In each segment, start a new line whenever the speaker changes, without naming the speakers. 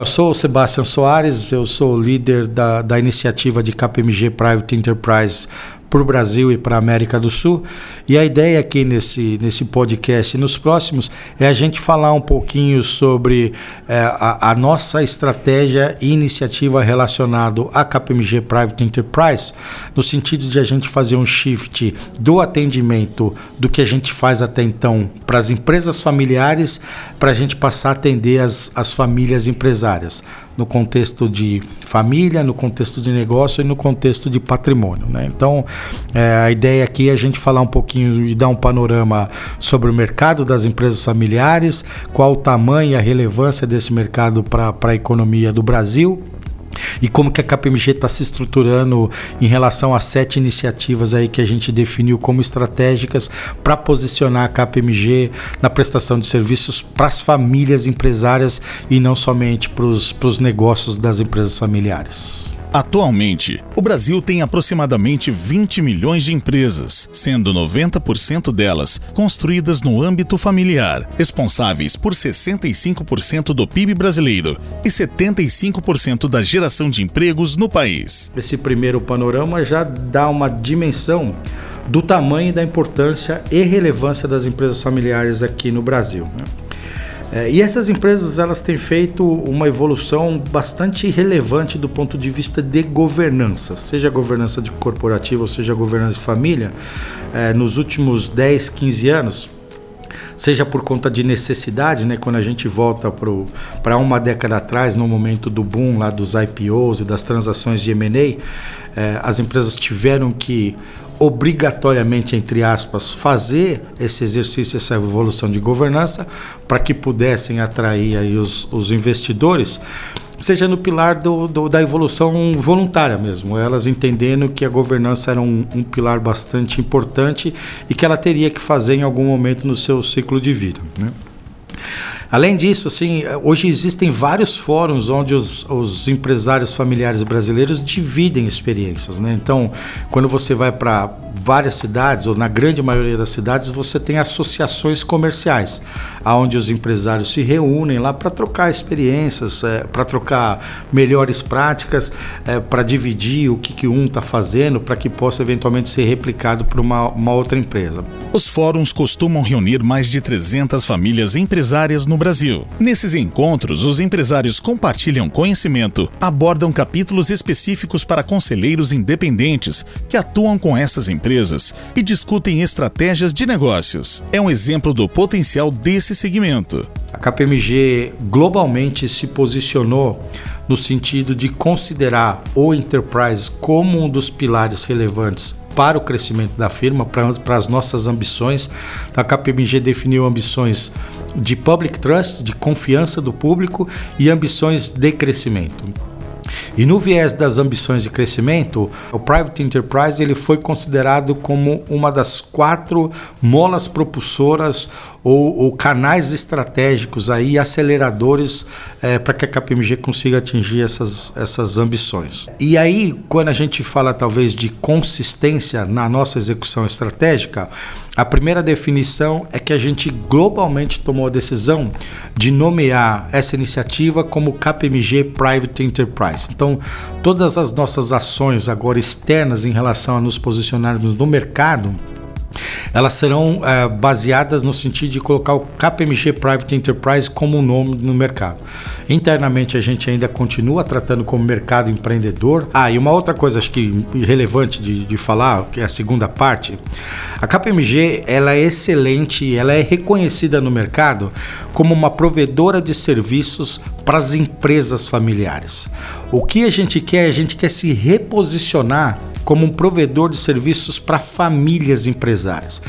Eu sou o Sebastião Soares, eu sou líder da, da iniciativa de KPMG Private Enterprise para o Brasil e para a América do Sul. E a ideia aqui nesse, nesse podcast e nos próximos é a gente falar um pouquinho sobre é, a, a, nossa estratégia e iniciativa relacionado à KPMG Private Enterprise, no sentido de a gente fazer um shift do atendimento do que a gente faz até então para as empresas familiares, para a gente passar a atender as, as famílias empresárias no contexto de família, no contexto de negócio e no contexto de patrimônio. Né? Então, é, a ideia aqui é a gente falar um pouquinho e dar um panorama sobre o mercado das empresas familiares, qual o tamanho e a relevância desse mercado para a economia do Brasil e como que a KPMG está se estruturando em relação às sete iniciativas aí que a gente definiu como estratégicas para posicionar a KPMG na prestação de serviços para as famílias empresárias e não somente para os negócios das empresas familiares.
Atualmente, o Brasil tem aproximadamente 20 milhões de empresas, sendo 90% delas construídas no âmbito familiar, responsáveis por 65% do PIB brasileiro e 75% da geração de empregos no país.
Esse primeiro panorama já dá uma dimensão do tamanho e da importância e relevância das empresas familiares aqui no Brasil. Né? É, e essas empresas elas têm feito uma evolução bastante relevante do ponto de vista de governança, seja governança de corporativa ou seja governança de família, é, nos últimos 10, 15 anos seja por conta de necessidade, né, quando a gente volta para uma década atrás, no momento do boom lá dos IPOs e das transações de M&A, é, as empresas tiveram que obrigatoriamente, entre aspas, fazer esse exercício, essa evolução de governança, para que pudessem atrair aí os, os investidores, seja no pilar do, do, da evolução voluntária mesmo, elas entendendo que a governança era um, um, pilar bastante importante e que ela teria que fazer em algum momento no seu ciclo de vida. Né? Além disso, assim, hoje existem vários fóruns onde os, os empresários familiares brasileiros dividem experiências. Né? Então, quando você vai para várias cidades, ou na grande maioria das cidades, você tem associações comerciais, onde os empresários se reúnem lá para trocar experiências, é, para trocar melhores práticas, é, para dividir o que, que um está fazendo, para que possa eventualmente ser replicado por uma, uma outra empresa.
Os fóruns costumam reunir mais de 300 famílias empresárias no Brasil. Nesses encontros, os empresários compartilham conhecimento, abordam capítulos específicos para conselheiros independentes que atuam com essas empresas e discutem estratégias de negócios. É um exemplo do potencial desse segmento.
A KPMG globalmente se posicionou no sentido de considerar o enterprise como um dos pilares relevantes para o crescimento da firma, para, para as nossas ambições. A KPMG definiu ambições de public trust, de confiança do público e ambições de crescimento. E no viés das ambições de crescimento, o private enterprise ele foi considerado como uma das quatro molas propulsoras ou, ou canais estratégicos aí aceleradores é, para que a KPMG consiga atingir essas, essas ambições. E aí, quando a gente fala talvez de consistência na nossa execução estratégica, a primeira definição é que a gente globalmente tomou a decisão de nomear essa iniciativa como KPMG Private Enterprise. Então, todas as nossas ações agora externas em relação a nos posicionarmos no mercado elas serão é, baseadas no sentido de colocar o KPMG Private Enterprise como um nome no mercado. Internamente a gente ainda continua tratando como mercado empreendedor. Ah, e uma outra coisa acho que relevante de, de falar, que é a segunda parte, a KPMG ela é excelente, ela é reconhecida no mercado como uma provedora de serviços para as empresas familiares. O que a gente quer, a gente quer se reposicionar como um provedor de serviços para famílias empresárias.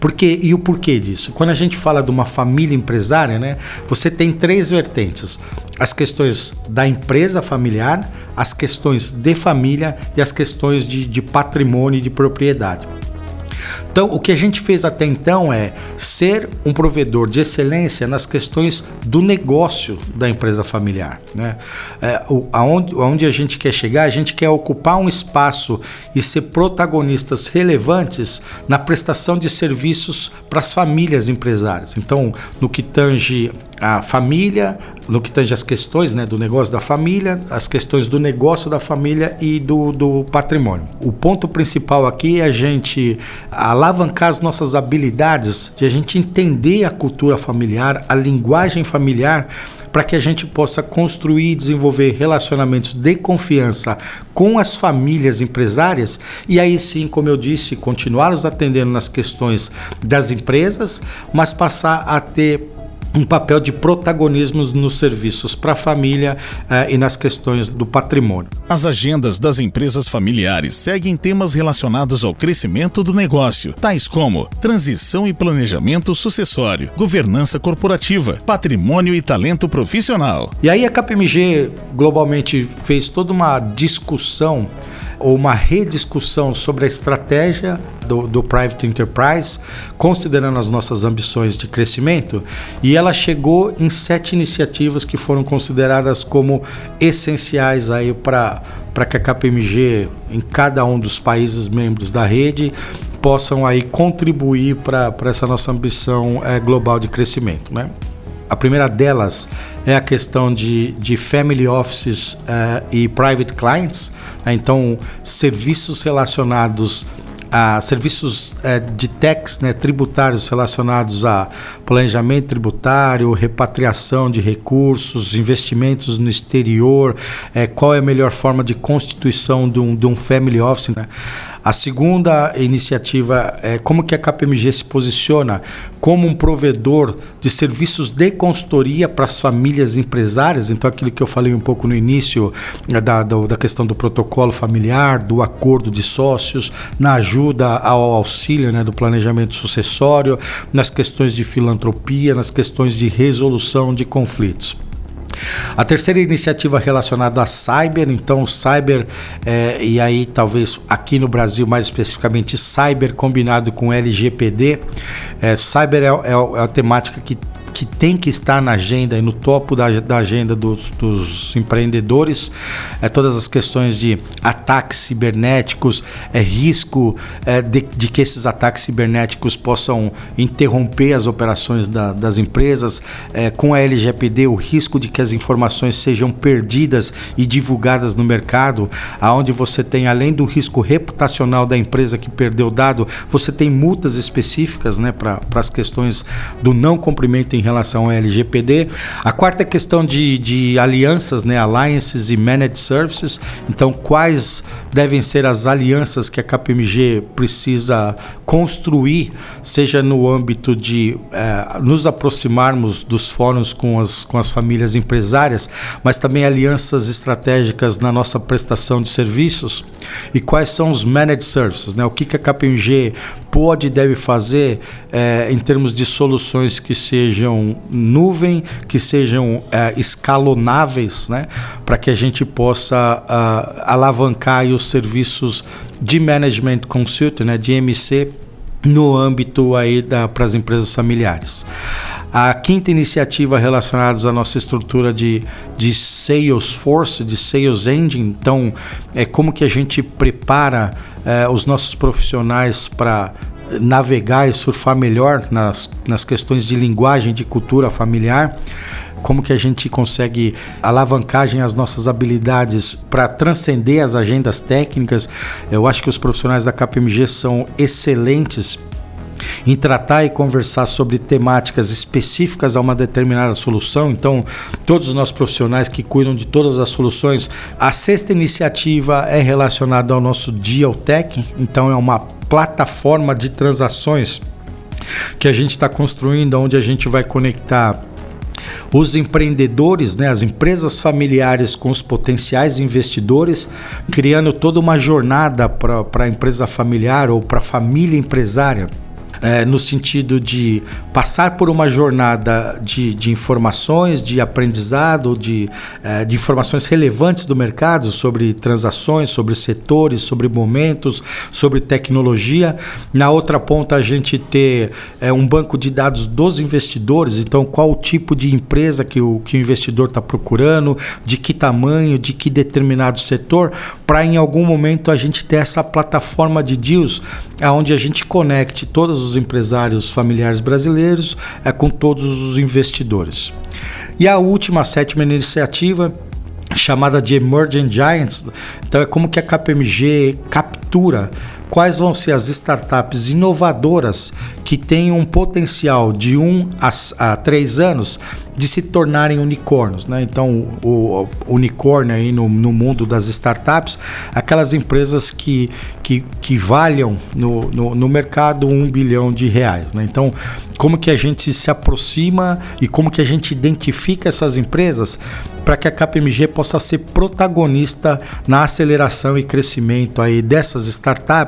Porque e o porquê disso? Quando a gente fala de uma família empresária, né, você tem três vertentes: as questões da empresa familiar, as questões de família e as questões de, de patrimônio e de propriedade. Então, o que a gente fez até então é ser um provedor de excelência nas questões do negócio da empresa familiar. Né? É, o, aonde, aonde a gente quer chegar, a gente quer ocupar um espaço e ser protagonistas relevantes na prestação de serviços para as famílias empresárias. Então, no que tange a família, no que tange as questões né, do negócio da família, as questões do negócio da família e do, do patrimônio. O ponto principal aqui é a gente alavancar as nossas habilidades, de a gente entender a cultura familiar, a linguagem familiar, para que a gente possa construir e desenvolver relacionamentos de confiança com as famílias empresárias e aí sim, como eu disse, continuar nos atendendo nas questões das empresas, mas passar a ter um papel de protagonismo nos serviços para a família eh, e nas questões do patrimônio.
As agendas das empresas familiares seguem temas relacionados ao crescimento do negócio, tais como transição e planejamento sucessório, governança corporativa, patrimônio e talento profissional.
E aí a KPMG globalmente fez toda uma discussão uma rediscussão sobre a estratégia do, do, Private Enterprise, considerando as nossas ambições de crescimento, e ela chegou em sete iniciativas que foram consideradas como essenciais aí para que a KPMG, em cada um dos países membros da rede, possam aí contribuir para essa nossa ambição é, global de crescimento, né? A primeira delas é a questão de, de family offices uh, e private clients, né? então serviços relacionados a serviços uh, de tax né, tributários relacionados a planejamento tributário, repatriação de recursos, investimentos no exterior, uh, qual é a melhor forma de constituição de um, de um family office. Né? A segunda iniciativa é como que a KPMG se posiciona como um provedor de serviços de consultoria para as famílias empresárias. Então, aquilo que eu falei um pouco no início é, da, da questão do protocolo familiar, do acordo de sócios, na ajuda ao auxílio né, do planejamento sucessório, nas questões de filantropia, nas questões de resolução de conflitos. A terceira iniciativa relacionada a cyber, então cyber, é, e aí talvez aqui no Brasil mais especificamente cyber combinado com LGPD. É, cyber é, é a temática que que tem que estar na agenda e no topo da, da agenda dos, dos, empreendedores é todas as questões de ataques cibernéticos, é risco é, de, de, que esses ataques cibernéticos possam interromper as operações da, das empresas, é, com a LGPD o risco de que as informações sejam perdidas e divulgadas no mercado, aonde você tem além do risco reputacional da empresa que perdeu o dado, você tem multas específicas, né, para as questões do não cumprimento em relação ao LGPD. A quarta questão de, de alianças, né, alliances e managed services. Então, quais devem ser as alianças que a KPMG precisa construir, seja no âmbito de eh, nos aproximarmos dos fóruns com as, com as famílias empresárias, mas também alianças estratégicas na nossa prestação de serviços e quais são os managed services, né? O que, que a KPMG pode e deve fazer eh, em termos de soluções que sejam nuvem, que sejam eh, escalonáveis, né? Para que a gente possa uh, alavancar os serviços de management consulting, né? De MC no âmbito aí para as empresas familiares. A quinta iniciativa relacionada à nossa estrutura de, de Salesforce, de Sales Engine, então é como que a gente prepara é, os nossos profissionais para navegar e surfar melhor nas, nas questões de linguagem, de cultura familiar como que a gente consegue alavancagem as nossas habilidades para transcender as agendas técnicas. Eu acho que os profissionais da KPMG são excelentes em tratar e conversar sobre temáticas específicas a uma determinada solução. Então, todos os nossos profissionais que cuidam de todas as soluções. A sexta iniciativa é relacionada ao nosso Tech, então é uma plataforma de transações que a gente está construindo, onde a gente vai conectar os empreendedores, né, as empresas familiares com os potenciais investidores, criando toda uma jornada para a empresa familiar ou para a família empresária é, no sentido de passar por uma jornada de, de informações, de aprendizado, de, é, de informações relevantes do mercado sobre transações, sobre setores, sobre momentos, sobre tecnologia. Na outra ponta, a gente ter é, um banco de dados dos investidores, então qual o tipo de empresa que o, que o investidor está procurando, de que tamanho, de que determinado setor, para em algum momento a gente ter essa plataforma de deals onde a gente conecte todos os empresários familiares brasileiros, é com todos os investidores. E a última, a sétima iniciativa chamada de Emerging Giants. Então é como que a KPMG captura quais vão ser as startups inovadoras que têm um potencial de 1 um a, a 3 anos de se tornarem unicórnios. Né? Então, o, o unicórnio aí no, no, mundo das startups, aquelas empresas que, que, que valham no, no, no mercado um bilhão de reais. Né? Então, como que a gente se aproxima e como que a gente identifica essas empresas para que a KPMG possa ser protagonista na aceleração e crescimento aí dessas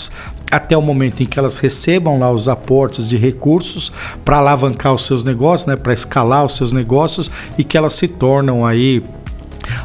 startups até o momento em que elas recebam lá os aportes de recursos para alavancar os seus negócios, né, para escalar os seus negócios e que elas se tornam aí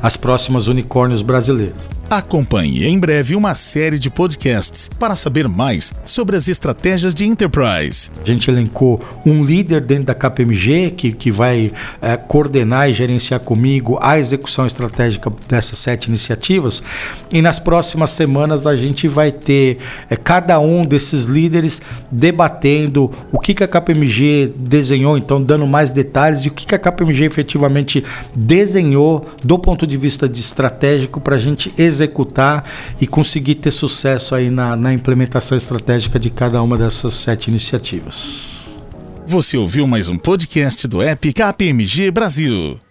as próximas unicórnios brasileiros.
Acompanhe em breve uma série de podcasts para saber mais sobre as estratégias de enterprise.
A gente elencou um líder dentro da KPMG que, que vai é, coordenar e gerenciar comigo a execução estratégica dessas sete iniciativas. E nas próximas semanas a gente vai ter é, cada um desses líderes debatendo o que, que a KPMG desenhou, então dando mais detalhes e o que, que a KPMG efetivamente desenhou do ponto de vista de estratégico para a gente executar executar e conseguir ter sucesso aí na, na implementação estratégica de cada uma dessas sete iniciativas.
Você ouviu mais um podcast do app KPMG Brasil.